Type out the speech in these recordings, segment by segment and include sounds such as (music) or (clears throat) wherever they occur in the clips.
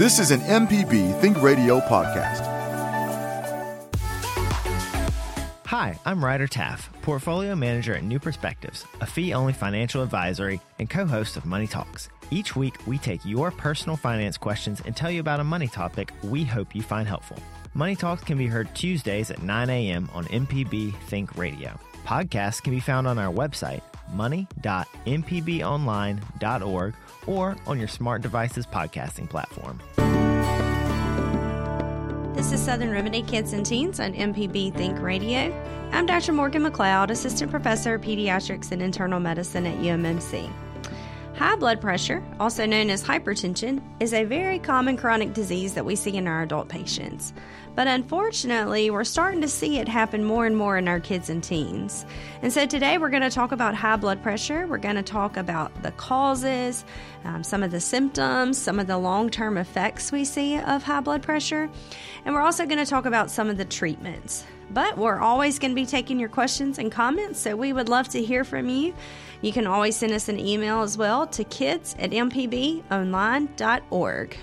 This is an MPB Think Radio podcast. Hi, I'm Ryder Taff, Portfolio Manager at New Perspectives, a fee only financial advisory and co host of Money Talks. Each week, we take your personal finance questions and tell you about a money topic we hope you find helpful. Money Talks can be heard Tuesdays at 9 a.m. on MPB Think Radio. Podcasts can be found on our website, money.mpbonline.org, or on your smart devices podcasting platform. This is Southern Remedy Kids and Teens on MPB Think Radio. I'm Dr. Morgan McLeod, Assistant Professor of Pediatrics and Internal Medicine at UMMC. High blood pressure, also known as hypertension, is a very common chronic disease that we see in our adult patients. But unfortunately, we're starting to see it happen more and more in our kids and teens. And so today we're going to talk about high blood pressure. We're going to talk about the causes, um, some of the symptoms, some of the long term effects we see of high blood pressure. And we're also going to talk about some of the treatments. But we're always going to be taking your questions and comments, so we would love to hear from you. You can always send us an email as well to kids at mpbonline.org.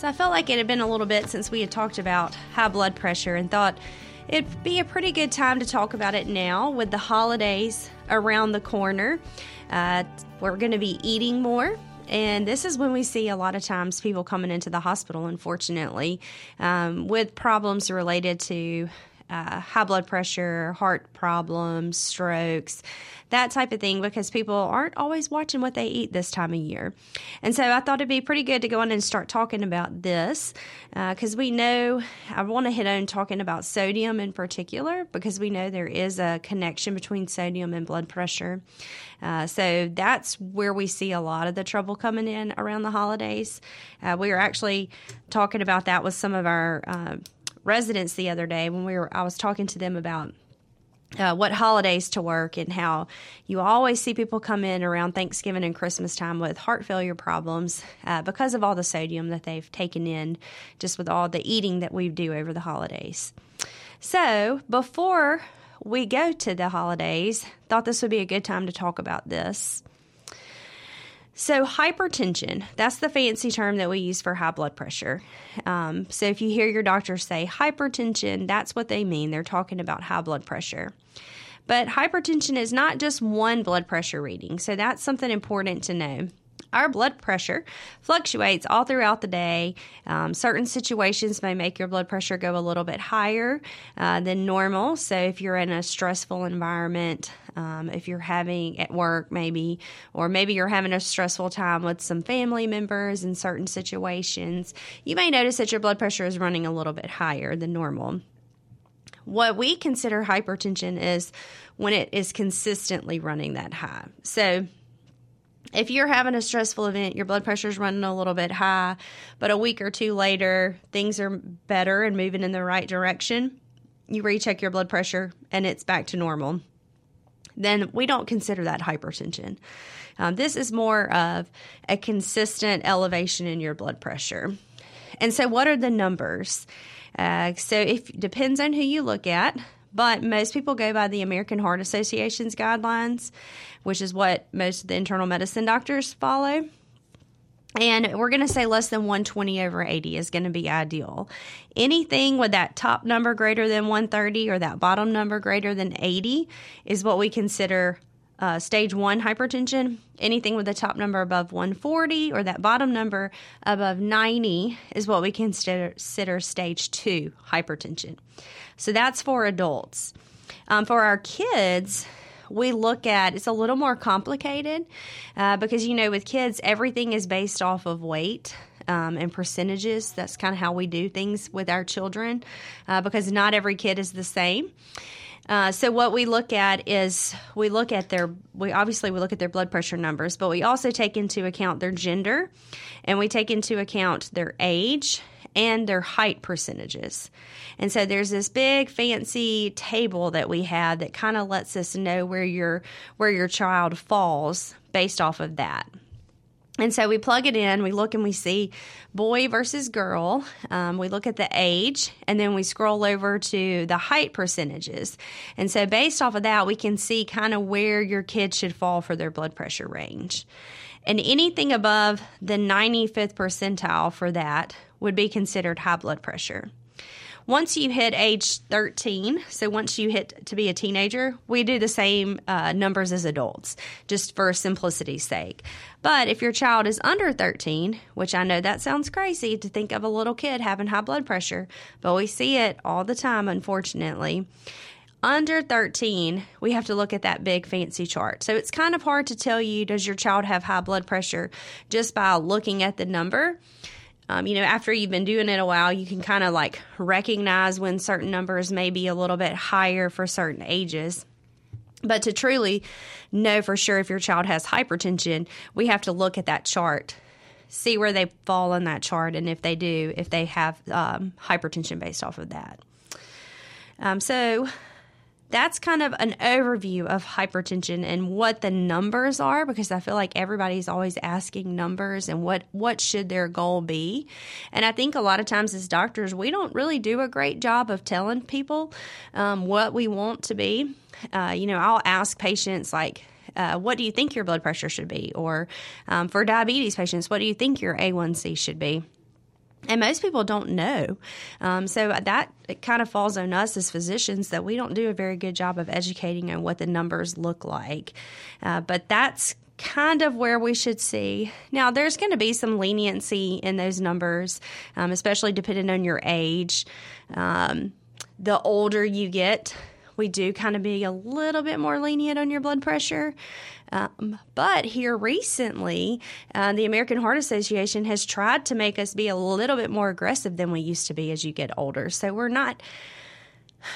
So I felt like it had been a little bit since we had talked about high blood pressure and thought it'd be a pretty good time to talk about it now with the holidays around the corner. Uh, we're going to be eating more. And this is when we see a lot of times people coming into the hospital, unfortunately, um, with problems related to uh, high blood pressure, heart problems, strokes, that type of thing, because people aren't always watching what they eat this time of year. And so I thought it'd be pretty good to go on and start talking about this, because uh, we know I want to hit on talking about sodium in particular, because we know there is a connection between sodium and blood pressure. Uh, so that's where we see a lot of the trouble coming in around the holidays. Uh, we were actually talking about that with some of our uh, residents the other day when we were I was talking to them about uh, what holidays to work and how you always see people come in around Thanksgiving and Christmas time with heart failure problems uh, because of all the sodium that they've taken in just with all the eating that we do over the holidays. So before we go to the holidays, thought this would be a good time to talk about this. So, hypertension, that's the fancy term that we use for high blood pressure. Um, so, if you hear your doctor say hypertension, that's what they mean. They're talking about high blood pressure. But hypertension is not just one blood pressure reading, so that's something important to know our blood pressure fluctuates all throughout the day. Um, certain situations may make your blood pressure go a little bit higher uh, than normal. So, if you're in a stressful environment, um, if you're having at work, maybe, or maybe you're having a stressful time with some family members in certain situations, you may notice that your blood pressure is running a little bit higher than normal. What we consider hypertension is when it is consistently running that high. So, if you're having a stressful event, your blood pressure is running a little bit high, but a week or two later, things are better and moving in the right direction, you recheck your blood pressure and it's back to normal, then we don't consider that hypertension. Um, this is more of a consistent elevation in your blood pressure. And so, what are the numbers? Uh, so, if depends on who you look at, but most people go by the American Heart Association's guidelines, which is what most of the internal medicine doctors follow. And we're going to say less than 120 over 80 is going to be ideal. Anything with that top number greater than 130 or that bottom number greater than 80 is what we consider uh, stage one hypertension. Anything with the top number above 140 or that bottom number above 90 is what we consider, stage two hypertension. So that's for adults. Um, for our kids, we look at it's a little more complicated uh, because you know with kids everything is based off of weight um, and percentages that's kind of how we do things with our children uh, because not every kid is the same Uh, so what we look at is we look at their we obviously we look at their blood pressure numbers, but we also take into account their gender, and we take into account their age and their height percentages. And so there's this big fancy table that we have that kind of lets us know where your where your child falls based off of that. And so we plug it in, we look and we see boy versus girl. Um, we look at the age, and then we scroll over to the height percentages. And so, based off of that, we can see kind of where your kid should fall for their blood pressure range. And anything above the 95th percentile for that would be considered high blood pressure. Once you hit age 13, so once you hit to be a teenager, we do the same uh, numbers as adults, just for simplicity's sake. But if your child is under 13, which I know that sounds crazy to think of a little kid having high blood pressure, but we see it all the time, unfortunately under 13, we have to look at that big fancy chart. So it's kind of hard to tell you does your child have high blood pressure just by looking at the number. Um, you know, after you've been doing it a while, you can kind of like recognize when certain numbers may be a little bit higher for certain ages. But to truly know for sure if your child has hypertension, we have to look at that chart, see where they fall on that chart, and if they do, if they have um, hypertension based off of that. Um, so that's kind of an overview of hypertension and what the numbers are because I feel like everybody's always asking numbers and what what should their goal be. And I think a lot of times as doctors, we don't really do a great job of telling people um, what we want to be. Uh, you know, I'll ask patients like, uh, what do you think your blood pressure should be? Or um, for diabetes patients, what do you think your A1C should be? And most people don't know. Um, so that it kind of falls on us as physicians that we don't do a very good job of educating on what the numbers look like. Uh, but that's kind of where we should see. Now, there's going to be some leniency in those numbers, um, especially depending on your age. Um, the older you get, we do kind of be a little bit more lenient on your blood pressure. Um, but here recently, uh, the American Heart Association has tried to make us be a little bit more aggressive than we used to be as you get older. So we're not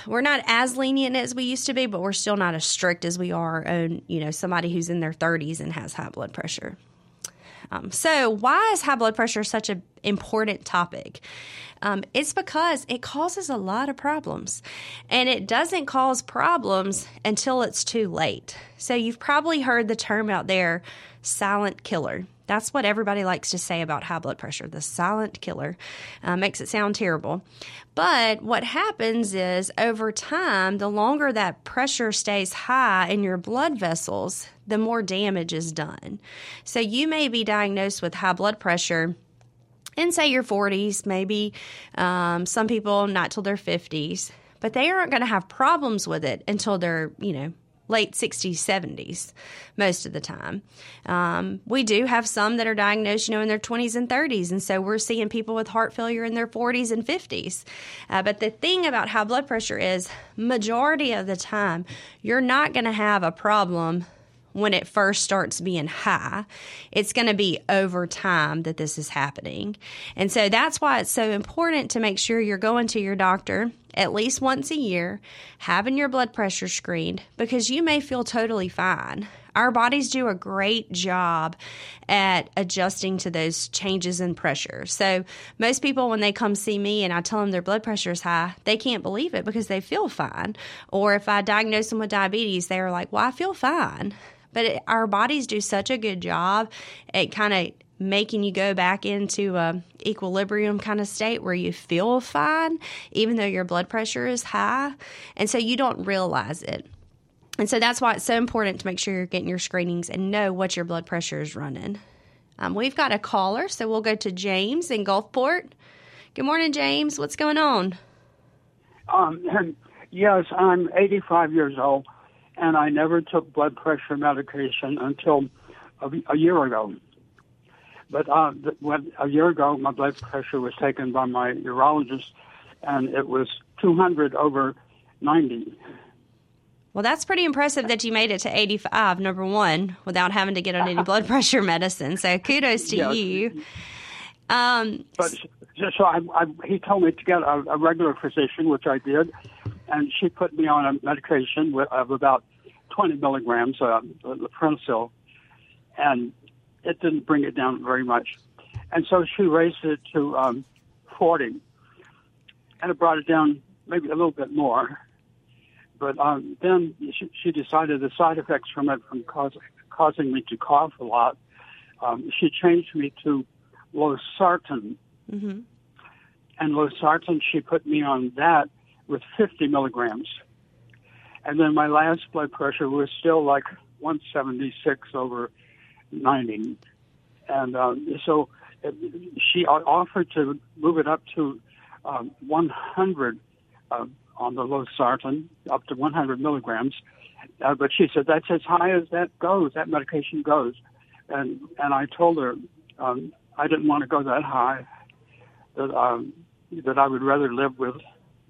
we're not as lenient as we used to be, but we're still not as strict as we are on you know somebody who's in their 30s and has high blood pressure. Um, so, why is high blood pressure such an important topic? Um, it's because it causes a lot of problems, and it doesn't cause problems until it's too late. So, you've probably heard the term out there silent killer. That's what everybody likes to say about high blood pressure the silent killer. Uh, makes it sound terrible. But what happens is over time, the longer that pressure stays high in your blood vessels, the more damage is done. So you may be diagnosed with high blood pressure in, say, your 40s, maybe um, some people not till their 50s, but they aren't going to have problems with it until they're, you know, late 60s, 70s most of the time. Um, we do have some that are diagnosed, you know, in their 20s and 30s. And so we're seeing people with heart failure in their 40s and 50s. Uh, but the thing about high blood pressure is, majority of the time, you're not going to have a problem when it first starts being high. It's going to be over time that this is happening. And so that's why it's so important to make sure you're going to your doctor at least once a year, having your blood pressure screened because you may feel totally fine. Our bodies do a great job at adjusting to those changes in pressure. So, most people, when they come see me and I tell them their blood pressure is high, they can't believe it because they feel fine. Or if I diagnose them with diabetes, they're like, Well, I feel fine. But it, our bodies do such a good job at kind of making you go back into a equilibrium kind of state where you feel fine even though your blood pressure is high. And so you don't realize it. And so that's why it's so important to make sure you're getting your screenings and know what your blood pressure is running. Um, we've got a caller so we'll go to james in gulfport. Good morning james. What's going on? Um, (clears throat) yes i'm 85 years old and i never took blood pressure medication until a, a year ago but uh, when, a year ago, my blood pressure was taken by my urologist, and it was 200 over 90. Well, that's pretty impressive that you made it to 85, number one, without having to get on any (laughs) blood pressure medicine. So kudos to yes. you. Um, but so I, I, he told me to get a, a regular physician, which I did, and she put me on a medication with, of about 20 milligrams, of uh, Lipronacil, and it didn't bring it down very much. And so she raised it to um, 40, and it brought it down maybe a little bit more. But um, then she, she decided the side effects from it, from causing causing me to cough a lot, um, she changed me to losartan. Mm-hmm. And losartan, she put me on that with 50 milligrams. And then my last blood pressure was still like 176 over 90. And um, so she offered to move it up to um, 100 uh, on the losartan, up to 100 milligrams. Uh, but she said that's as high as that goes. That medication goes, and and I told her um, I didn't want to go that high. That um, that I would rather live with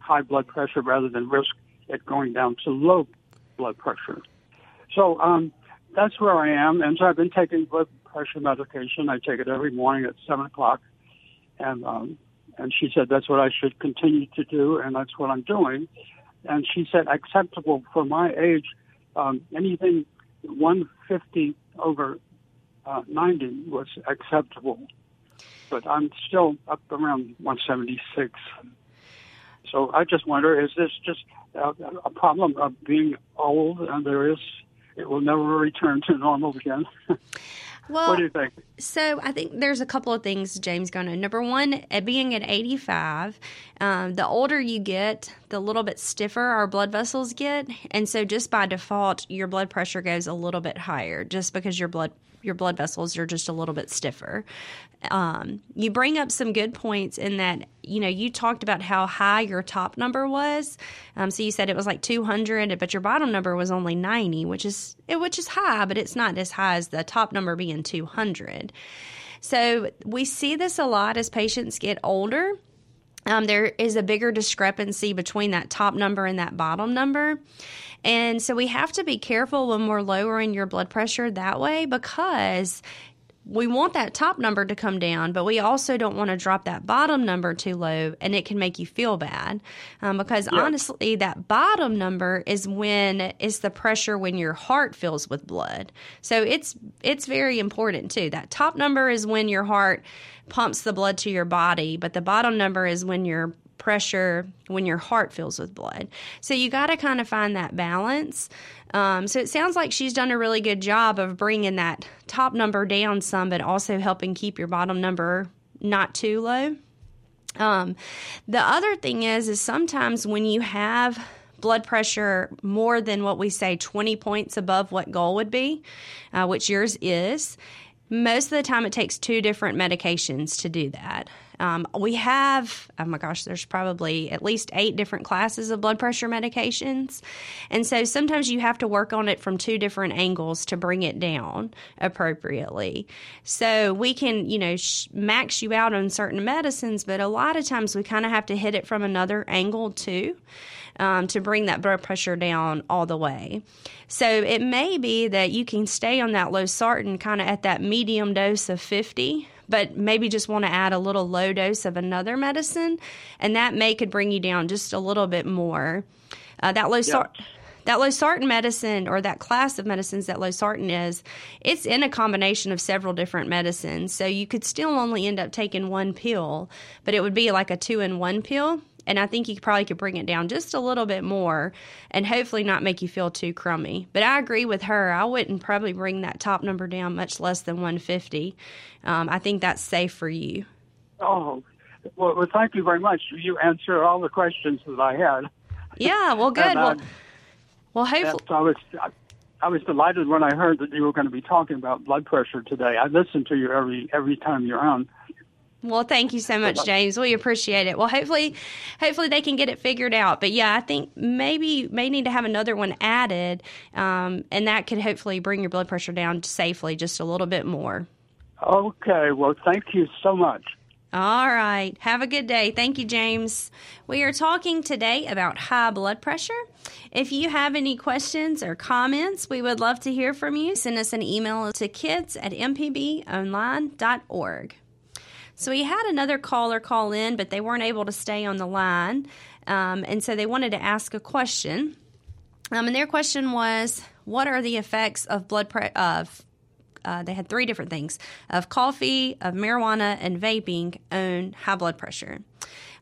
high blood pressure rather than risk it going down to low blood pressure. So um, that's where I am, and so I've been taking blood pressure medication. I take it every morning at seven o'clock, and um, and she said that's what I should continue to do, and that's what I'm doing. And she said acceptable for my age um, anything 150 over uh, 90 was acceptable, but I'm still up around 176. So I just wonder, is this just a, a problem of being old and there is, it will never return to normal again? (laughs) Well, what do you think? So I think there's a couple of things, James, going on. Number one, at being at 85, um, the older you get, the little bit stiffer our blood vessels get, and so just by default, your blood pressure goes a little bit higher, just because your blood your blood vessels are just a little bit stiffer. Um, you bring up some good points in that you know you talked about how high your top number was. Um, so you said it was like 200, but your bottom number was only 90, which is which is high, but it's not as high as the top number being 200. So we see this a lot as patients get older. Um, there is a bigger discrepancy between that top number and that bottom number. And so we have to be careful when we're lowering your blood pressure that way because we want that top number to come down, but we also don't want to drop that bottom number too low, and it can make you feel bad. Um, because yeah. honestly, that bottom number is when it's the pressure when your heart fills with blood. So it's it's very important too. That top number is when your heart pumps the blood to your body, but the bottom number is when your pressure when your heart fills with blood. So you got to kind of find that balance. Um, so it sounds like she's done a really good job of bringing that top number down some, but also helping keep your bottom number not too low. Um, the other thing is, is sometimes when you have blood pressure more than what we say 20 points above what goal would be, uh, which yours is, most of the time it takes two different medications to do that. Um, we have, oh my gosh, there's probably at least eight different classes of blood pressure medications. And so sometimes you have to work on it from two different angles to bring it down appropriately. So we can, you know, sh- max you out on certain medicines, but a lot of times we kind of have to hit it from another angle too. Um, to bring that blood pressure down all the way. So it may be that you can stay on that losartan kind of at that medium dose of 50 but maybe just want to add a little low dose of another medicine, and that may could bring you down just a little bit more. Uh, that losartan. Yeah. That losartan medicine, or that class of medicines that losartan is, it's in a combination of several different medicines. So you could still only end up taking one pill, but it would be like a two in one pill and I think you probably could bring it down just a little bit more and hopefully not make you feel too crummy. But I agree with her. I wouldn't probably bring that top number down much less than 150. Um, I think that's safe for you. Oh, well, well, thank you very much. You answered all the questions that I had. Yeah, well, (laughs) good. And, uh, well, well, hopefully. I was, I was delighted when I heard that you were going to be talking about blood pressure today. I listen to you every every time you're on. Well, thank you so much, James. We appreciate it. Well, hopefully, hopefully they can get it figured out. But yeah, I think maybe may need to have another one added, um, and that could hopefully bring your blood pressure down safely just a little bit more. Okay. Well, thank you so much. All right. Have a good day. Thank you, James. We are talking today about high blood pressure. If you have any questions or comments, we would love to hear from you. Send us an email to kids at mpbonline.org. So we had another caller call in, but they weren't able to stay on the line. Um, and so they wanted to ask a question. Um, and their question was, what are the effects of blood pressure of uh, they had three different things of coffee, of marijuana, and vaping on high blood pressure.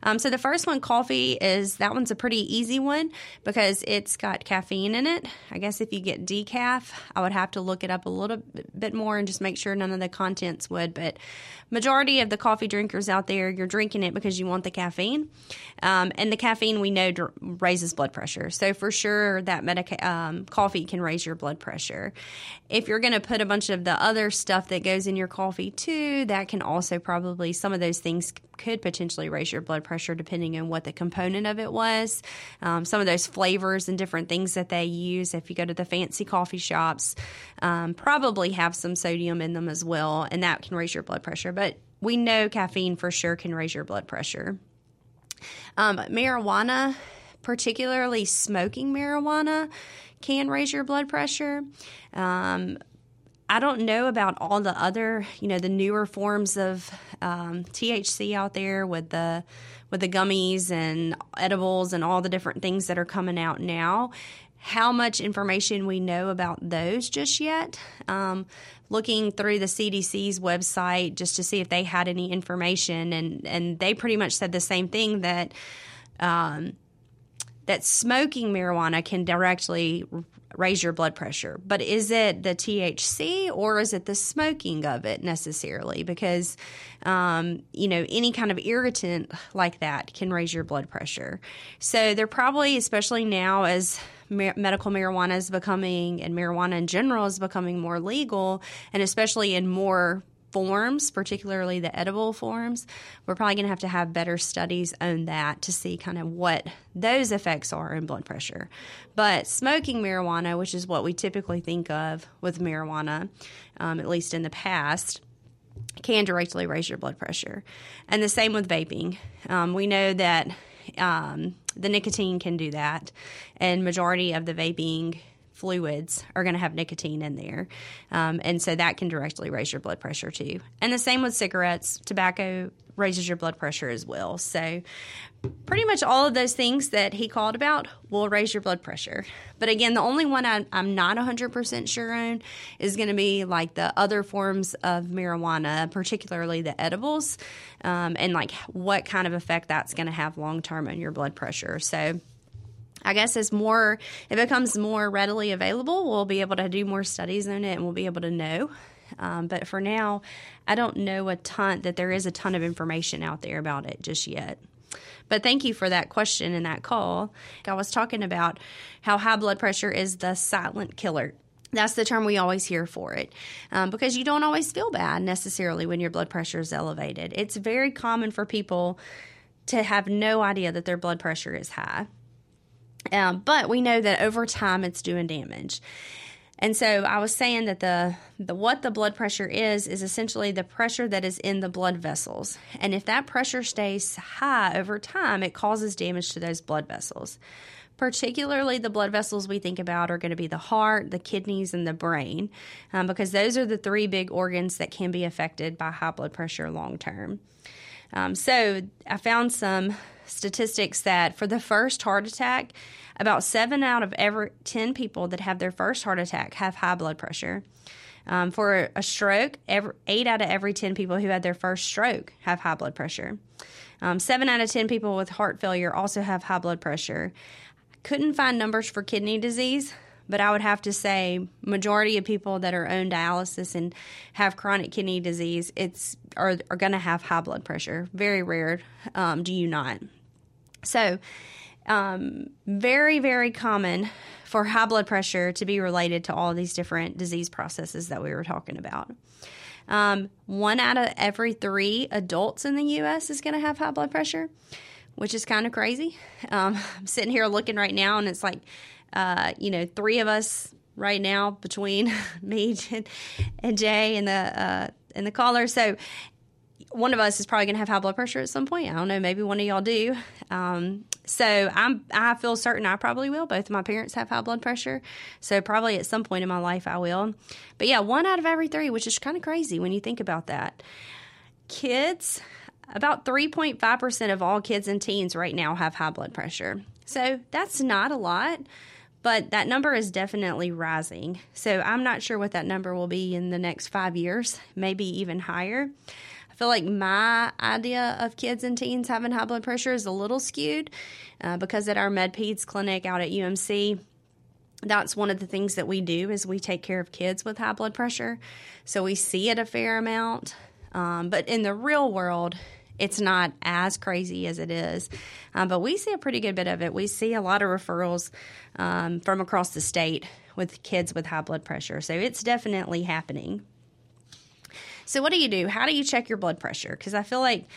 Um, so the first one, coffee, is that one's a pretty easy one because it's got caffeine in it. I guess if you get decaf, I would have to look it up a little bit more and just make sure none of the contents would. But majority of the coffee drinkers out there, you're drinking it because you want the caffeine, um, and the caffeine we know dr- raises blood pressure. So for sure, that medica- um, coffee can raise your blood pressure. If you're going to put a bunch of the other stuff that goes in your coffee too, that can also probably some of those things could potentially raise your blood pressure depending on what the component of it was. Um, some of those flavors and different things that they use, if you go to the fancy coffee shops, um, probably have some sodium in them as well, and that can raise your blood pressure. But we know caffeine for sure can raise your blood pressure. Um, marijuana, particularly smoking marijuana, can raise your blood pressure. Um, I don't know about all the other, you know, the newer forms of um, THC out there with the with the gummies and edibles and all the different things that are coming out now. How much information we know about those just yet? Um, looking through the CDC's website just to see if they had any information, and and they pretty much said the same thing that. Um, that smoking marijuana can directly raise your blood pressure. But is it the THC or is it the smoking of it necessarily? Because, um, you know, any kind of irritant like that can raise your blood pressure. So they're probably, especially now as medical marijuana is becoming and marijuana in general is becoming more legal, and especially in more forms, particularly the edible forms, we're probably going to have to have better studies on that to see kind of what those effects are in blood pressure. But smoking marijuana, which is what we typically think of with marijuana, um, at least in the past, can directly raise your blood pressure. And the same with vaping. Um, we know that um, the nicotine can do that, and majority of the vaping fluids are going to have nicotine in there. Um, and so that can directly raise your blood pressure too. And the same with cigarettes, tobacco raises your blood pressure as well. So pretty much all of those things that he called about will raise your blood pressure. But again, the only one I, am not 100% sure on is going to be like the other forms of marijuana, particularly the edibles, um, and like what kind of effect that's going to have long term on your blood pressure. So I guess as more it becomes more readily available, we'll be able to do more studies on it and we'll be able to know. Um, but for now, I don't know a ton that there is a ton of information out there about it just yet. But thank you for that question and that call. I was talking about how high blood pressure is the silent killer. That's the term we always hear for it um, because you don't always feel bad necessarily when your blood pressure is elevated. It's very common for people to have no idea that their blood pressure is high. Um, but we know that over time it's doing damage. And so I was saying that the, the what the blood pressure is is essentially the pressure that is in the blood vessels. And if that pressure stays high over time, it causes damage to those blood vessels. Particularly, the blood vessels we think about are going to be the heart, the kidneys, and the brain, um, because those are the three big organs that can be affected by high blood pressure long term. Um, so I found some statistics that for the first heart attack, about seven out of every 10 people that have their first heart attack have high blood pressure. Um, for a stroke, every, eight out of every 10 people who had their first stroke have high blood pressure. Um, seven out of 10 people with heart failure also have high blood pressure. Couldn't find numbers for kidney disease, but I would have to say majority of people that are on dialysis and have chronic kidney disease, it's are, are going to have high blood pressure. Very rare um, do you not. So, um, very, very common for high blood pressure to be related to all these different disease processes that we were talking about. Um, one out of every three adults in the U.S. is going to have high blood pressure, which is kind of crazy. Um, (laughs) I'm sitting here looking right now, and it's like, uh, you know, three of us right now between (laughs) me and Jay and the uh, and the caller. So one of us is probably going to have high blood pressure at some point. I don't know. Maybe one of y'all do. Um, so I'm. I feel certain I probably will. Both of my parents have high blood pressure, so probably at some point in my life I will. But yeah, one out of every three, which is kind of crazy when you think about that. kids, about 3.5% of all kids and teens right now have high blood pressure. So that's not a lot, but that number is definitely rising. So I'm not sure what that number will be in the next five years, maybe even higher. I feel like my idea of kids and teens having high blood pressure is a little skewed uh, because at our MedPeds clinic out at UMC, that's one of the things that we do is we take care of kids with high blood pressure. So we see it a fair amount. Um, but in the real world, it's not as crazy as it is. Um, but we see a pretty good bit of it. We see a lot of referrals um, from across the state with kids with high blood pressure. So it's definitely happening. So, what do you do? How do you check your blood pressure? Because I feel like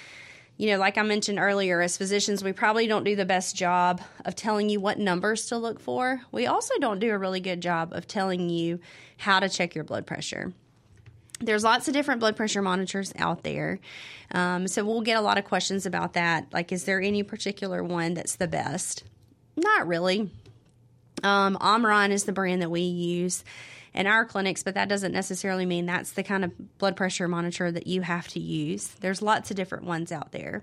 you know, like I mentioned earlier, as physicians, we probably don't do the best job of telling you what numbers to look for. We also don't do a really good job of telling you how to check your blood pressure. There's lots of different blood pressure monitors out there. Um, so we'll get a lot of questions about that. Like, is there any particular one that's the best? Not really. Um, Omron is the brand that we use in our clinics, but that doesn't necessarily mean that's the kind of blood pressure monitor that you have to use. There's lots of different ones out there.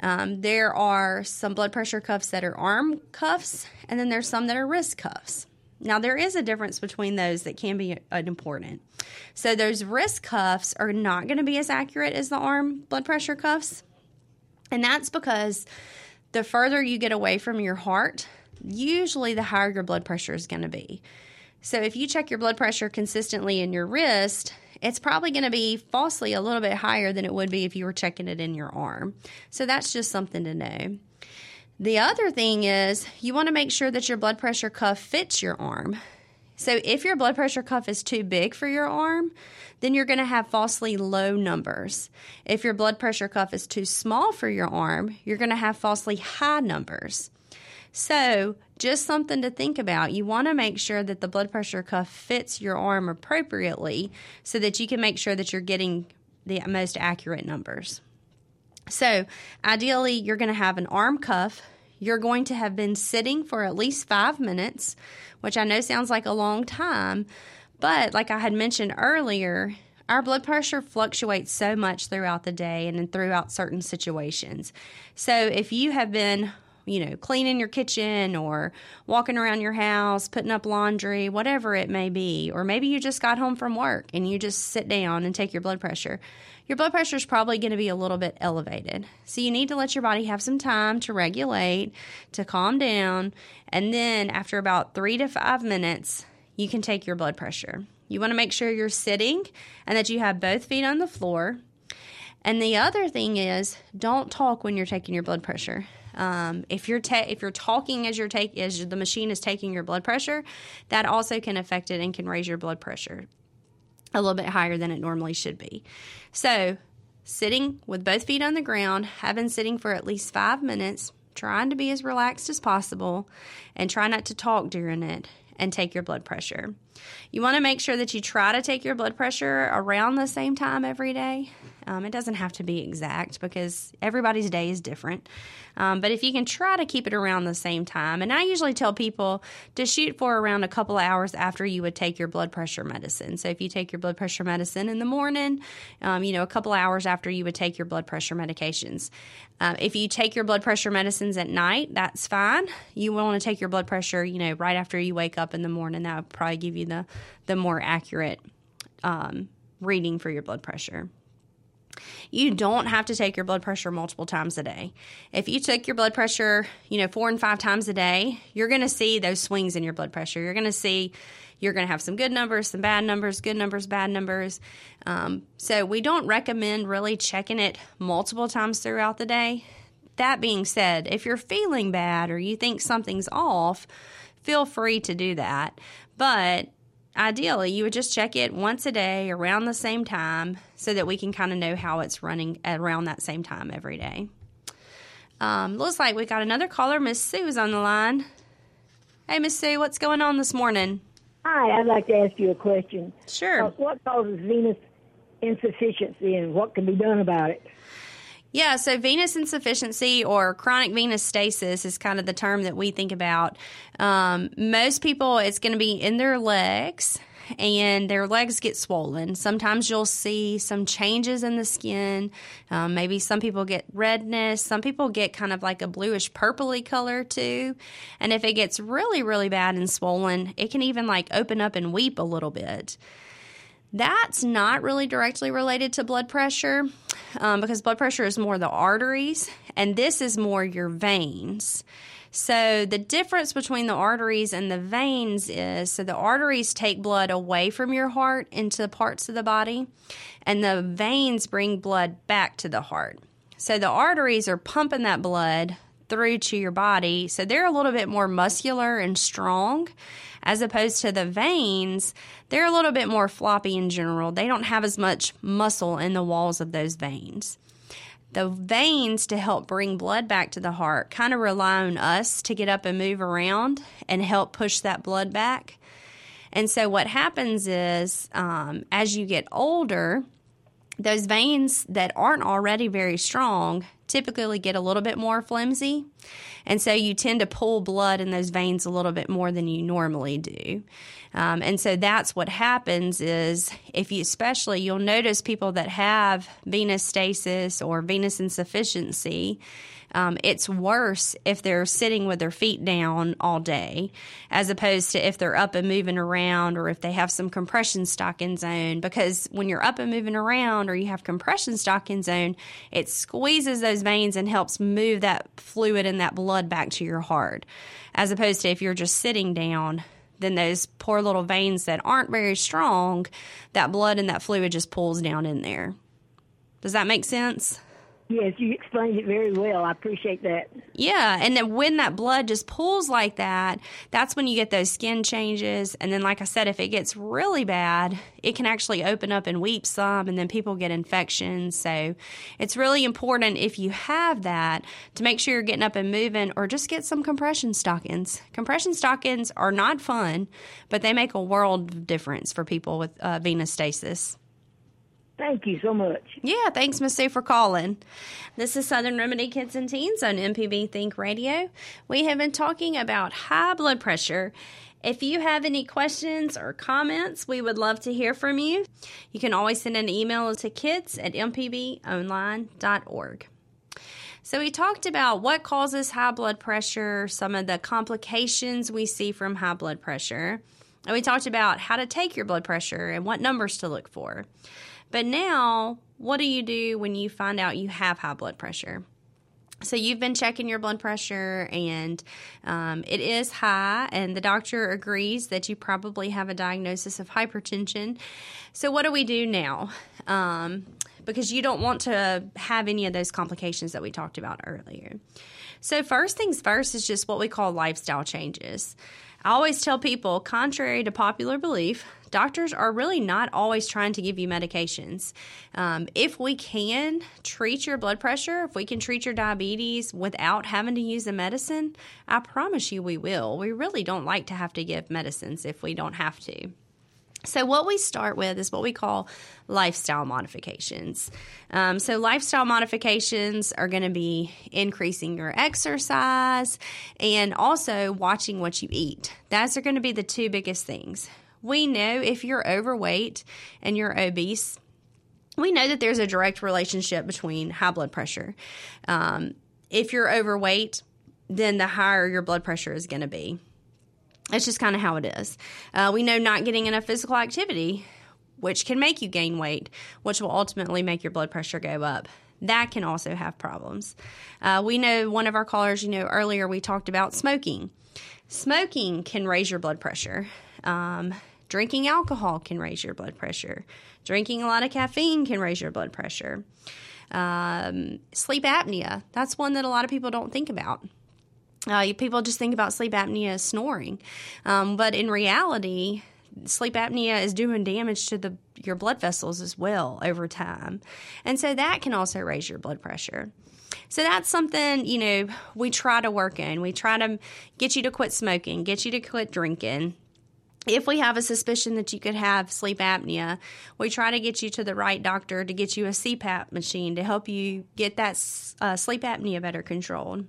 Um, there are some blood pressure cuffs that are arm cuffs, and then there's some that are wrist cuffs. Now, there is a difference between those that can be important. So, those wrist cuffs are not going to be as accurate as the arm blood pressure cuffs. And that's because the further you get away from your heart, usually the higher your blood pressure is going to be. So if you check your blood pressure consistently in your wrist, it's probably going to be falsely a little bit higher than it would be if you were checking it in your arm. So that's just something to know. The other thing is you want to make sure that your blood pressure cuff fits your arm. So if your blood pressure cuff is too big for your arm, then you're going to have falsely low numbers. If your blood pressure cuff is too small for your arm, you're going to have falsely high numbers. So, just something to think about. You want to make sure that the blood pressure cuff fits your arm appropriately so that you can make sure that you're getting the most accurate numbers. So, ideally, you're going to have an arm cuff. You're going to have been sitting for at least five minutes, which I know sounds like a long time, but like I had mentioned earlier, our blood pressure fluctuates so much throughout the day and throughout certain situations. So, if you have been you know, cleaning your kitchen or walking around your house, putting up laundry, whatever it may be. Or maybe you just got home from work and you just sit down and take your blood pressure. Your blood pressure is probably going to be a little bit elevated. So you need to let your body have some time to regulate, to calm down. And then after about three to five minutes, you can take your blood pressure. You want to make sure you're sitting and that you have both feet on the floor. And the other thing is, don't talk when you're taking your blood pressure. Um, if you're ta- if you're talking as you're take as the machine is taking your blood pressure, that also can affect it and can raise your blood pressure a little bit higher than it normally should be. So, sitting with both feet on the ground, having sitting for at least five minutes, trying to be as relaxed as possible, and try not to talk during it, and take your blood pressure. You want to make sure that you try to take your blood pressure around the same time every day. Um, it doesn't have to be exact because everybody's day is different. Um, but if you can try to keep it around the same time, and I usually tell people to shoot for around a couple of hours after you would take your blood pressure medicine. So if you take your blood pressure medicine in the morning, um, you know, a couple hours after you would take your blood pressure medications. Uh, if you take your blood pressure medicines at night, that's fine. You want to take your blood pressure, you know, right after you wake up in the morning. That would probably give you the the more accurate um, reading for your blood pressure. You don't have to take your blood pressure multiple times a day. If you took your blood pressure, you know, four and five times a day, you're going to see those swings in your blood pressure. You're going to see you're going to have some good numbers, some bad numbers, good numbers, bad numbers. Um, so we don't recommend really checking it multiple times throughout the day. That being said, if you're feeling bad or you think something's off, feel free to do that. But Ideally, you would just check it once a day around the same time so that we can kind of know how it's running around that same time every day. Um, looks like we got another caller. Miss Sue is on the line. Hey, Miss Sue, what's going on this morning? Hi, I'd like to ask you a question. Sure. Uh, what causes venous insufficiency and what can be done about it? Yeah, so venous insufficiency or chronic venous stasis is kind of the term that we think about. Um, most people, it's going to be in their legs and their legs get swollen. Sometimes you'll see some changes in the skin. Um, maybe some people get redness. Some people get kind of like a bluish purpley color too. And if it gets really, really bad and swollen, it can even like open up and weep a little bit. That's not really directly related to blood pressure um, because blood pressure is more the arteries, and this is more your veins. So, the difference between the arteries and the veins is so the arteries take blood away from your heart into parts of the body, and the veins bring blood back to the heart. So, the arteries are pumping that blood through to your body. So, they're a little bit more muscular and strong as opposed to the veins, they're a little bit more floppy in general. They don't have as much muscle in the walls of those veins. The veins to help bring blood back to the heart kind of rely on us to get up and move around and help push that blood back. And so, what happens is um, as you get older, those veins that aren't already very strong typically get a little bit more flimsy. And so you tend to pull blood in those veins a little bit more than you normally do. Um, and so that's what happens is if you, especially, you'll notice people that have venous stasis or venous insufficiency um, it's worse if they're sitting with their feet down all day, as opposed to if they're up and moving around or if they have some compression stocking zone. Because when you're up and moving around or you have compression stocking zone, it squeezes those veins and helps move that fluid and that blood back to your heart. As opposed to if you're just sitting down, then those poor little veins that aren't very strong, that blood and that fluid just pulls down in there. Does that make sense? Yes, you explained it very well. I appreciate that. Yeah, and then when that blood just pulls like that, that's when you get those skin changes. And then, like I said, if it gets really bad, it can actually open up and weep some, and then people get infections. So it's really important if you have that to make sure you're getting up and moving, or just get some compression stockings. Compression stockings are not fun, but they make a world of difference for people with uh, venous stasis. Thank you so much. Yeah, thanks, Miss Sue, for calling. This is Southern Remedy Kids and Teens on MPB Think Radio. We have been talking about high blood pressure. If you have any questions or comments, we would love to hear from you. You can always send an email to kids at mpbonline.org. So, we talked about what causes high blood pressure, some of the complications we see from high blood pressure, and we talked about how to take your blood pressure and what numbers to look for. But now, what do you do when you find out you have high blood pressure? So you've been checking your blood pressure and um, it is high, and the doctor agrees that you probably have a diagnosis of hypertension. So what do we do now? Um, because you don't want to have any of those complications that we talked about earlier. So first things first is just what we call lifestyle changes. I always tell people, contrary to popular belief, doctors are really not always trying to give you medications. Um, if we can treat your blood pressure, if we can treat your diabetes without having to use a medicine, I promise you we will. We really don't like to have to give medicines if we don't have to. So, what we start with is what we call lifestyle modifications. Um, so, lifestyle modifications are going to be increasing your exercise and also watching what you eat. Those are going to be the two biggest things. We know if you're overweight and you're obese, we know that there's a direct relationship between high blood pressure. Um, if you're overweight, then the higher your blood pressure is going to be. It's just kind of how it is. Uh, we know not getting enough physical activity, which can make you gain weight, which will ultimately make your blood pressure go up. That can also have problems. Uh, we know one of our callers, you know, earlier we talked about smoking. Smoking can raise your blood pressure. Um, drinking alcohol can raise your blood pressure. Drinking a lot of caffeine can raise your blood pressure. Um, sleep apnea, that's one that a lot of people don't think about. Uh, people just think about sleep apnea as snoring, um, but in reality, sleep apnea is doing damage to the your blood vessels as well over time, and so that can also raise your blood pressure. So that's something you know we try to work in. We try to get you to quit smoking, get you to quit drinking. If we have a suspicion that you could have sleep apnea, we try to get you to the right doctor to get you a CPAP machine to help you get that uh, sleep apnea better controlled.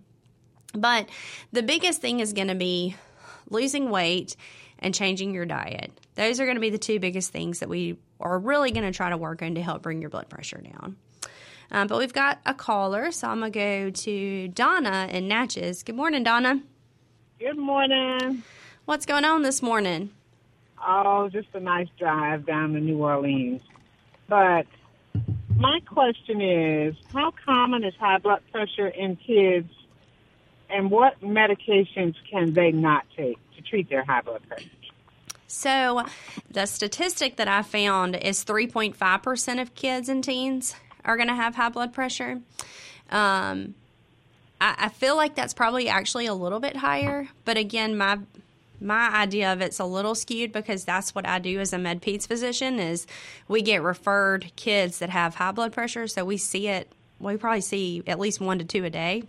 But the biggest thing is going to be losing weight and changing your diet. Those are going to be the two biggest things that we are really going to try to work on to help bring your blood pressure down. Um, but we've got a caller, so I'm going to go to Donna in Natchez. Good morning, Donna. Good morning. What's going on this morning? Oh, just a nice drive down to New Orleans. But my question is how common is high blood pressure in kids, and what medications can they not take to treat their high blood pressure? So, the statistic that I found is 3.5% of kids and teens are going to have high blood pressure. Um, I, I feel like that's probably actually a little bit higher, but again, my my idea of it's a little skewed because that's what I do as a med peds physician is we get referred kids that have high blood pressure, so we see it. We probably see at least one to two a day.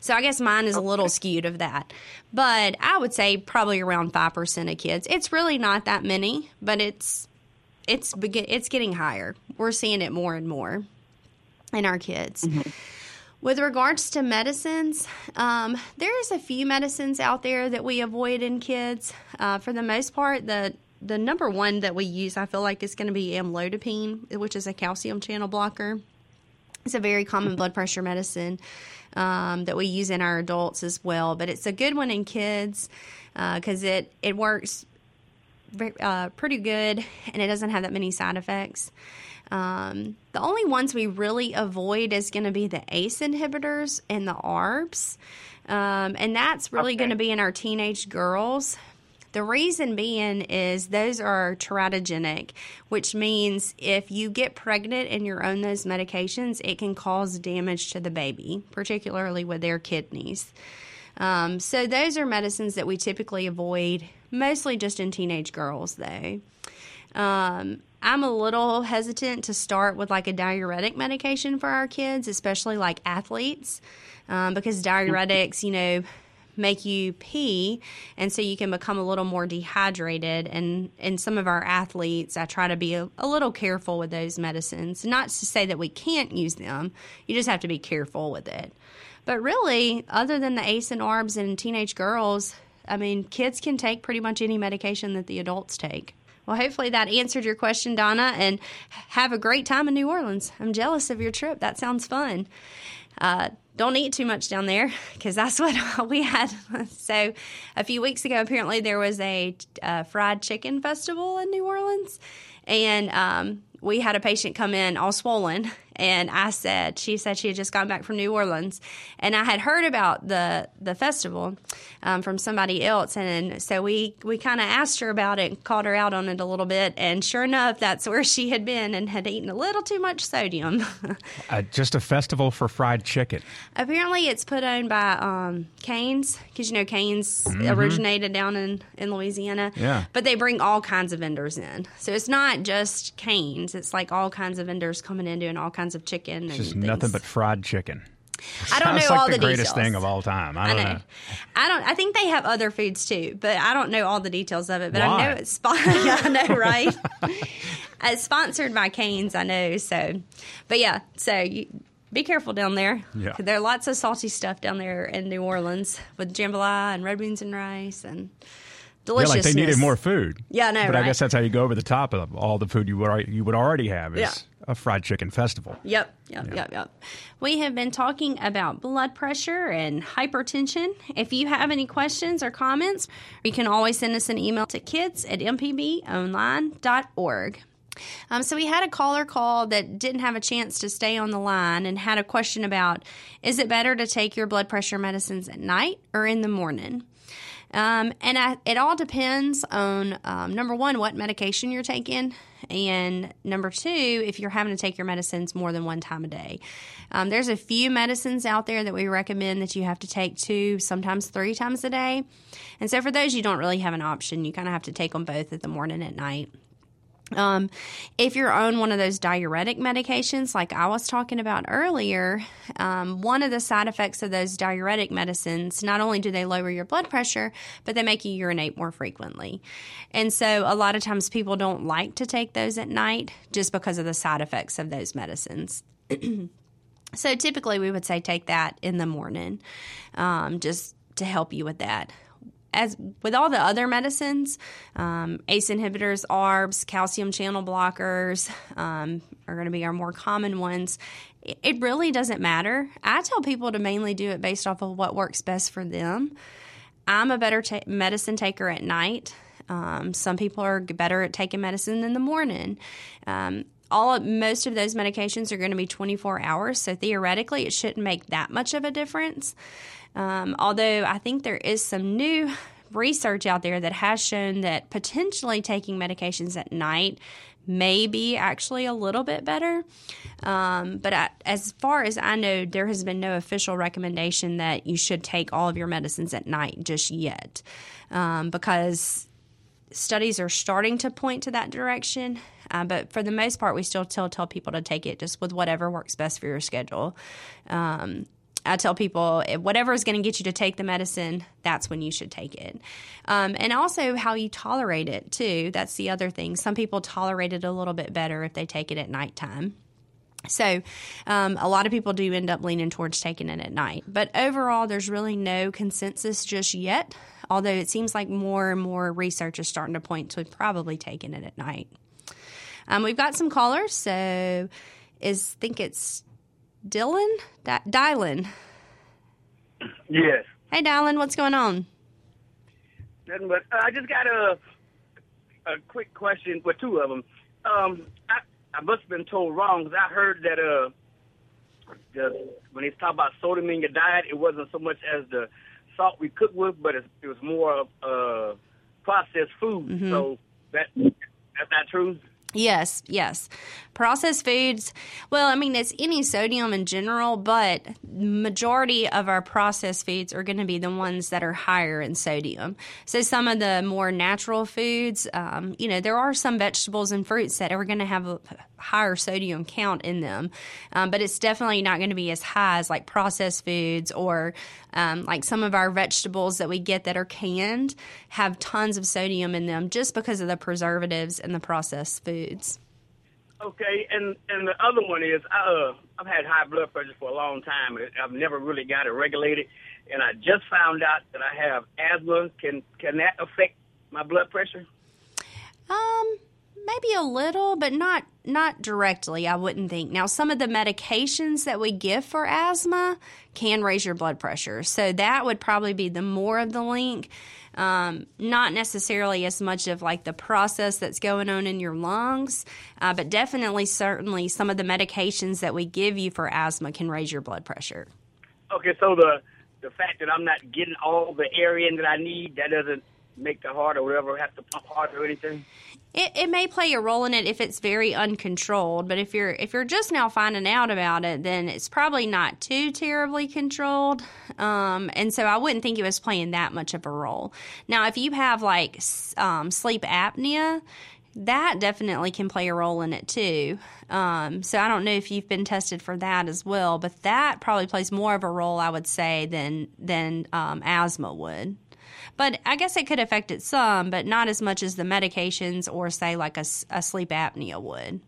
So I guess mine is a little skewed of that. But I would say probably around 5% of kids. It's really not that many, but it's it's it's getting higher. We're seeing it more and more in our kids. Mm-hmm. With regards to medicines, um, there's a few medicines out there that we avoid in kids. Uh, for the most part, the the number one that we use, I feel like, is going to be amlodipine, which is a calcium channel blocker. It's a very common blood pressure medicine um, that we use in our adults as well, but it's a good one in kids because uh, it it works uh, pretty good and it doesn't have that many side effects. Um, the only ones we really avoid is going to be the ACE inhibitors and the ARBs. Um, and that's really okay. going to be in our teenage girls. The reason being is those are teratogenic, which means if you get pregnant and you're on those medications, it can cause damage to the baby, particularly with their kidneys. Um, so those are medicines that we typically avoid, mostly just in teenage girls, though. Um, I'm a little hesitant to start with like a diuretic medication for our kids, especially like athletes, um, because diuretics, you know, make you pee and so you can become a little more dehydrated and in some of our athletes i try to be a, a, little careful with those medicines. Not to say that we can't use them you just have to be careful with it. But really other than the ace and arbs and teenage girls i mean kids can take pretty much any medication that the adults take well, hopefully that answered your question, Donna, and have a great time in New Orleans. I'm jealous of your trip. That sounds fun. Uh, don't eat too much down there (laughs) because that's what (laughs) we had. so, a few weeks ago, apparently there was a uh, fried chicken festival in New Orleans, and um, we had a patient come in all swollen and I said she said she had just gotten back from New Orleans. And I had heard about the the festival um, from somebody else. And so we we kind of asked her about it and called her out on it a little bit. And sure enough that's (laughs) where she had been and had eaten a little too much sodium. (laughs) Uh, just a festival for fried chicken. Apparently it's put on by um, Cane's because you know Cane's mm-hmm. originated down in in Louisiana. Yeah. But they bring all kinds of vendors in. So it's not just Cane's. It's like all kinds of vendors coming in doing all kinds of chicken. It's just nothing but fried chicken. I don't know like all the, the greatest details. thing of all time. I don't I know. know. I don't. I think they have other foods too, but I don't know all the details of it. But Why? I know it's sponsored. (laughs) I know, right? Uh, it's sponsored by Cane's. I know. So, but yeah. So you, be careful down there. Yeah. There are lots of salty stuff down there in New Orleans with jambalaya and red beans and rice and Yeah, like they needed more food. Yeah, know, But I guess that's how you go over the top of all the food you would you would already have is Yeah. a fried chicken festival. Yep, yep, yep, yep. We have been talking about blood pressure and hypertension. If you have any questions or comments, you can always send us an email to kids at mpbonline.org. Um, so we had a caller call that didn't have a chance to stay on the line and had a question about is it better to take your blood pressure medicines at night or in the morning? Um, and I, it all depends on um, number one, what medication you're taking, and number two, if you're having to take your medicines more than one time a day. Um, there's a few medicines out there that we recommend that you have to take two, sometimes three times a day. And so for those, you don't really have an option. You kind of have to take them both at the morning and at night. Um, if you're on one of those diuretic medications, like I was talking about earlier, um, one of the side effects of those diuretic medicines, not only do they lower your blood pressure, but they make you urinate more frequently. And so a lot of times people don't like to take those at night just because of the side effects of those medicines. (clears throat) so typically we would say take that in the morning um, just to help you with that as with all the other medicines, um, ACE inhibitors, ARBs, calcium channel blockers um, are going to be our more common ones. It, really doesn't matter. I tell people to mainly do it based off of what works best for them. I'm a better ta- medicine taker at night. Um, some people are better at taking medicine in the morning. Um, all most of those medications are going to be 24 hours, so theoretically, it shouldn't make that much of a difference. Um, although I think there is some new research out there that has shown that potentially taking medications at night may be actually a little bit better. Um, but I, as far as I know, there has been no official recommendation that you should take all of your medicines at night just yet um, because studies are starting to point to that direction. Uh, but for the most part, we still tell, tell people to take it just with whatever works best for your schedule. Um, I tell people whatever is going to get you to take the medicine, that's when you should take it. Um, and also how you tolerate it, too. That's the other thing. Some people tolerate it a little bit better if they take it at nighttime. So, um, a lot of people do end up leaning towards taking it at night. But overall, there's really no consensus just yet, although it seems like more and more research is starting to point to probably taking it at night. Um, we've got some callers, so is think it's Dylan? Dylan. Yes. Hey, Dylan, what's going on? Nothing but uh, I just got a a quick question with two of them. Um, I, I must have been told wrong because I heard that uh, the, when they talk about sodium in your diet, it wasn't so much as the salt we cook with, but it, it was more uh, processed food. Mm-hmm. So that that's not true. Yes, yes. Processed foods, well, I mean, it's any sodium in general, but majority of our processed foods are going to be the ones that are higher in sodium. So some of the more natural foods, um, you know, there are some vegetables and fruits that are going to have a higher sodium count in them, um, but it's definitely not going to be as high as like processed foods or um, like some of our vegetables that we get that are canned have tons of sodium in them just because of the preservatives and the processed foods. Okay, and and the other one is uh, I've had high blood pressure for a long time. I've never really got it regulated, and I just found out that I have asthma. Can can that affect my blood pressure? Um, maybe a little, but not not directly. I wouldn't think. Now, some of the medications that we give for asthma can raise your blood pressure, so that would probably be the more of the link. Um, not necessarily as much of like the process that's going on in your lungs, uh, but definitely, certainly, some of the medications that we give you for asthma can raise your blood pressure. Okay, so the the fact that I'm not getting all the in that I need, that doesn't make the heart or whatever have to pump hard or anything. It, it may play a role in it if it's very uncontrolled, but if you're if you're just now finding out about it, then it's probably not too terribly controlled. Um, and so I wouldn't think it was playing that much of a role. Now, if you have like um, sleep apnea, that definitely can play a role in it too. Um, so I don't know if you've been tested for that as well, but that probably plays more of a role, I would say, than than um, asthma would. But I guess it could affect it some, but not as much as the medications or, say, like a, a sleep apnea would.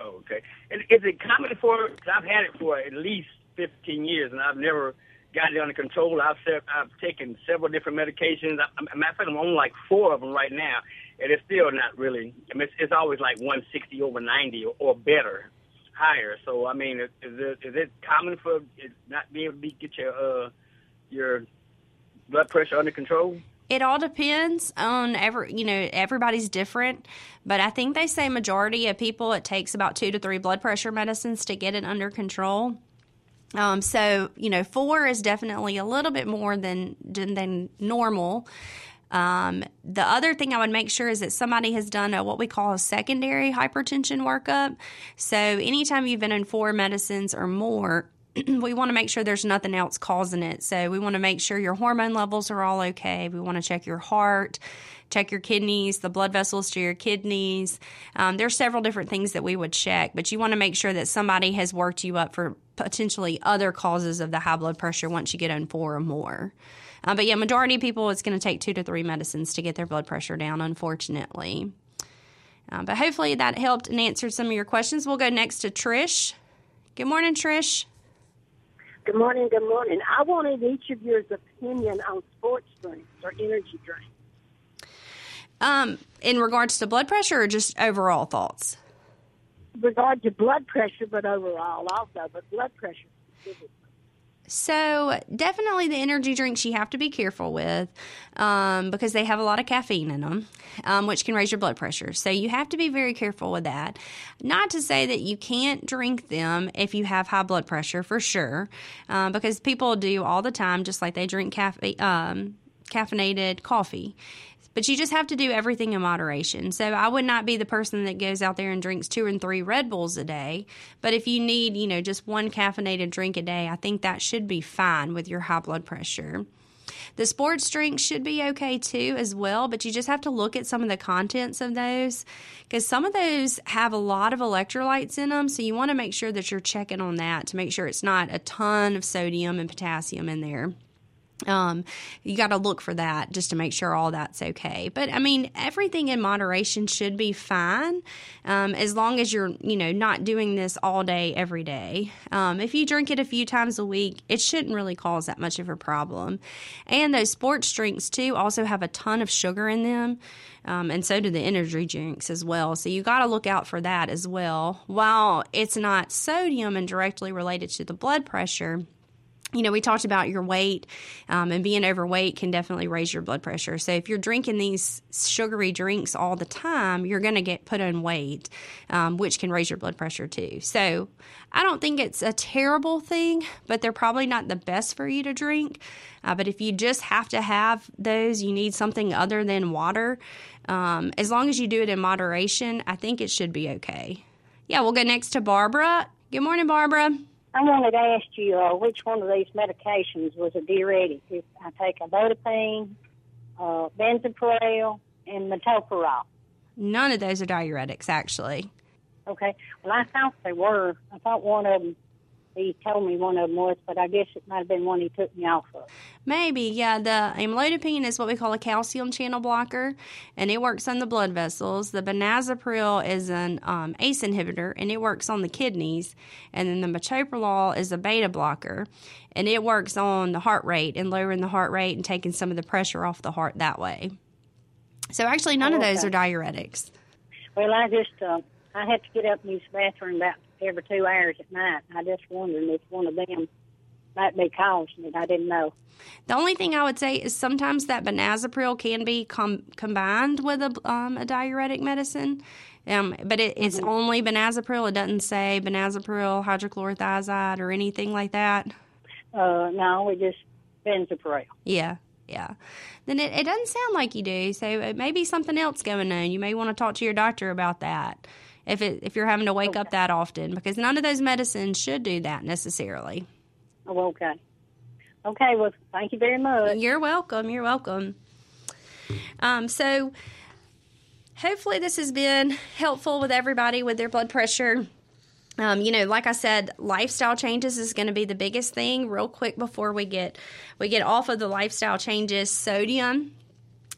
Okay. Is it common for? Cause I've had it for at least fifteen years, and I've never got it under control. I've I've taken several different medications. I, matter of fact, I'm on like four of them right now, and it's still not really. I mean, it's, it's always like 160 over 90 or, or better, higher. So I mean, is, is it is it common for not being able to get your uh your blood pressure under control? It all depends on every, you know, everybody's different, but I think they say majority of people it takes about two to three blood pressure medicines to get it under control. Um, so you know, four is definitely a little bit more than than, than normal. Um, the other thing I would make sure is that somebody has done a, what we call a secondary hypertension workup. So anytime you've been on four medicines or more, (clears throat) we want to make sure there's nothing else causing it. So we want to make sure your hormone levels are all okay. We want to check your heart, check your kidneys, the blood vessels to your kidneys. Um, there's several different things that we would check, but you want to make sure that somebody has worked you up for potentially other causes of the high blood pressure once you get on four or more. Uh, but yeah, majority of people, it's going to take two to three medicines to get their blood pressure down, unfortunately. Uh, but hopefully that helped and answered some of your questions. We'll go next to Trish. Good morning, Trish. Good morning, good morning. I wanted each of your opinion on sports drinks or energy drinks. Um, in regards to blood pressure or just overall thoughts? Regard to blood pressure, but overall also, but blood pressure specifically. So, definitely the energy drinks you have to be careful with um, because they have a lot of caffeine in them, um, which can raise your blood pressure. So, you have to be very careful with that. Not to say that you can't drink them if you have high blood pressure, for sure, uh, because people do all the time, just like they drink. Um, caffeinated coffee but you just have to do everything in moderation. So I would not be the person that goes out there and drinks two and three Red Bulls a day. But if you need, you know, just one caffeinated drink a day, I think that should be fine with your high blood pressure. The sports drinks should be okay too, as well, but you just have to look at some of the contents of those because some of those have a lot of electrolytes in them. So you want to make sure that you're checking on that to make sure it's not a ton of sodium and potassium in there. Um, you got to look for that just to make sure all that's okay. But I mean, everything in moderation should be fine um, as long as you're, you know, not doing this all day, every day. Um, if you drink it a few times a week, it shouldn't really cause that much of a problem. And those sports drinks, too, also have a ton of sugar in them. Um, and so do the energy drinks as well. So you got to look out for that as well. While it's not sodium and directly related to the blood pressure, you know, we talked about your weight, um, and being overweight can definitely raise your blood pressure. So if you're drinking these sugary drinks all the time, you're going to get put on weight, um, which can raise your blood pressure too. So I don't think it's a terrible thing, but they're probably not the best for you to drink. Uh, but if you just have to have those, you need something other than water. Um, as long as you do it in moderation, I think it should be okay. Yeah, we'll go next to Barbara. Good morning, Barbara. I wanted to ask you uh, which one of these medications was a diuretic. If I take amlodipine, uh, benzapril, and metoprolol. None of those are diuretics, actually. Okay. Well, I thought they were. I thought one of them he told me one of them was, but I guess it might have been one he took me off of. Maybe, yeah. The amlodipine is what we call a calcium channel blocker, and it works on the blood vessels. The benazepril is an um, ACE inhibitor, and it works on the kidneys. And then the metoprolol is a beta blocker, and it works on the heart rate and lowering the heart rate and taking some of the pressure off the heart that way. So actually, none Oh, of those are diuretics. Well, I just uh, I had to get up and use the bathroom about every two hours at night. I just wondering if one of them might be causing it. I didn't know. The only thing I would say is sometimes that benazepril can be com- combined with a, um, a diuretic medicine, um, but it, it's only benazepril. It doesn't say benazepril, hydrochlorothiazide, or anything like that. Uh, no, we just benzapril. Yeah, yeah. Then it, it doesn't sound like you do. So it may be something else going on. You may want to talk to your doctor about that if it if you're having to wake up that often because none of those medicines should do that necessarily. Oh, okay. Okay, well, thank you very much. You're welcome. You're welcome. Um, so hopefully this has been helpful with everybody with their blood pressure. Um, you know, like I said, lifestyle changes is going to be the biggest thing. Real quick before we get we get off of the lifestyle changes, sodium,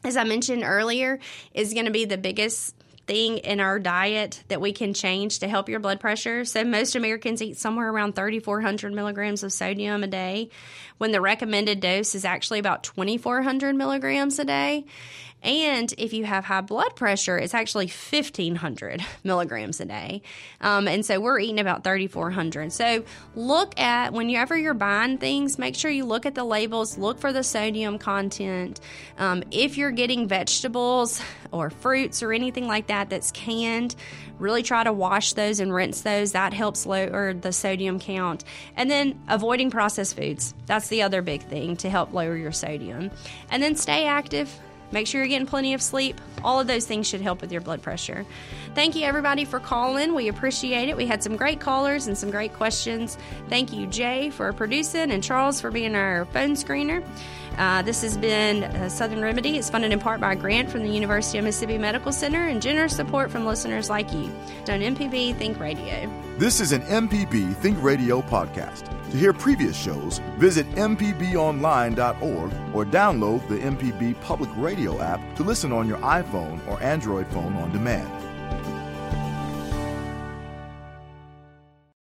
as I mentioned earlier, is going to be the biggest thing in our diet that we can change to help your blood pressure. So most Americans eat somewhere around 3,400 milligrams of sodium a day, when the recommended dose is actually about 2,400 milligrams a day. And if you have high blood pressure, it's actually 1,500 (laughs) milligrams a day. Um, and so we're eating about 3,400. So look at whenever you're buying things, make sure you look at the labels, look for the sodium content. Um, if you're getting vegetables or fruits or anything like that that's canned, really try to wash those and rinse those. That helps lower the sodium count. And then avoiding processed foods. That's the other big thing to help lower your sodium. And then stay active Make sure you're getting plenty of sleep. All of those things should help with your blood pressure. Thank you, everybody, for calling. We appreciate it. We had some great callers and some great questions. Thank you, Jay, for producing, and Charles for being our phone screener. Uh, this has been uh, Southern Remedy. It's funded in part by a grant from the University of Mississippi Medical Center and generous support from listeners like you. On MPB Think Radio. This is an MPB Think Radio podcast. To hear previous shows, visit MPBOnline.org or download the MPB Public Radio app to listen on your iPhone or Android phone on demand.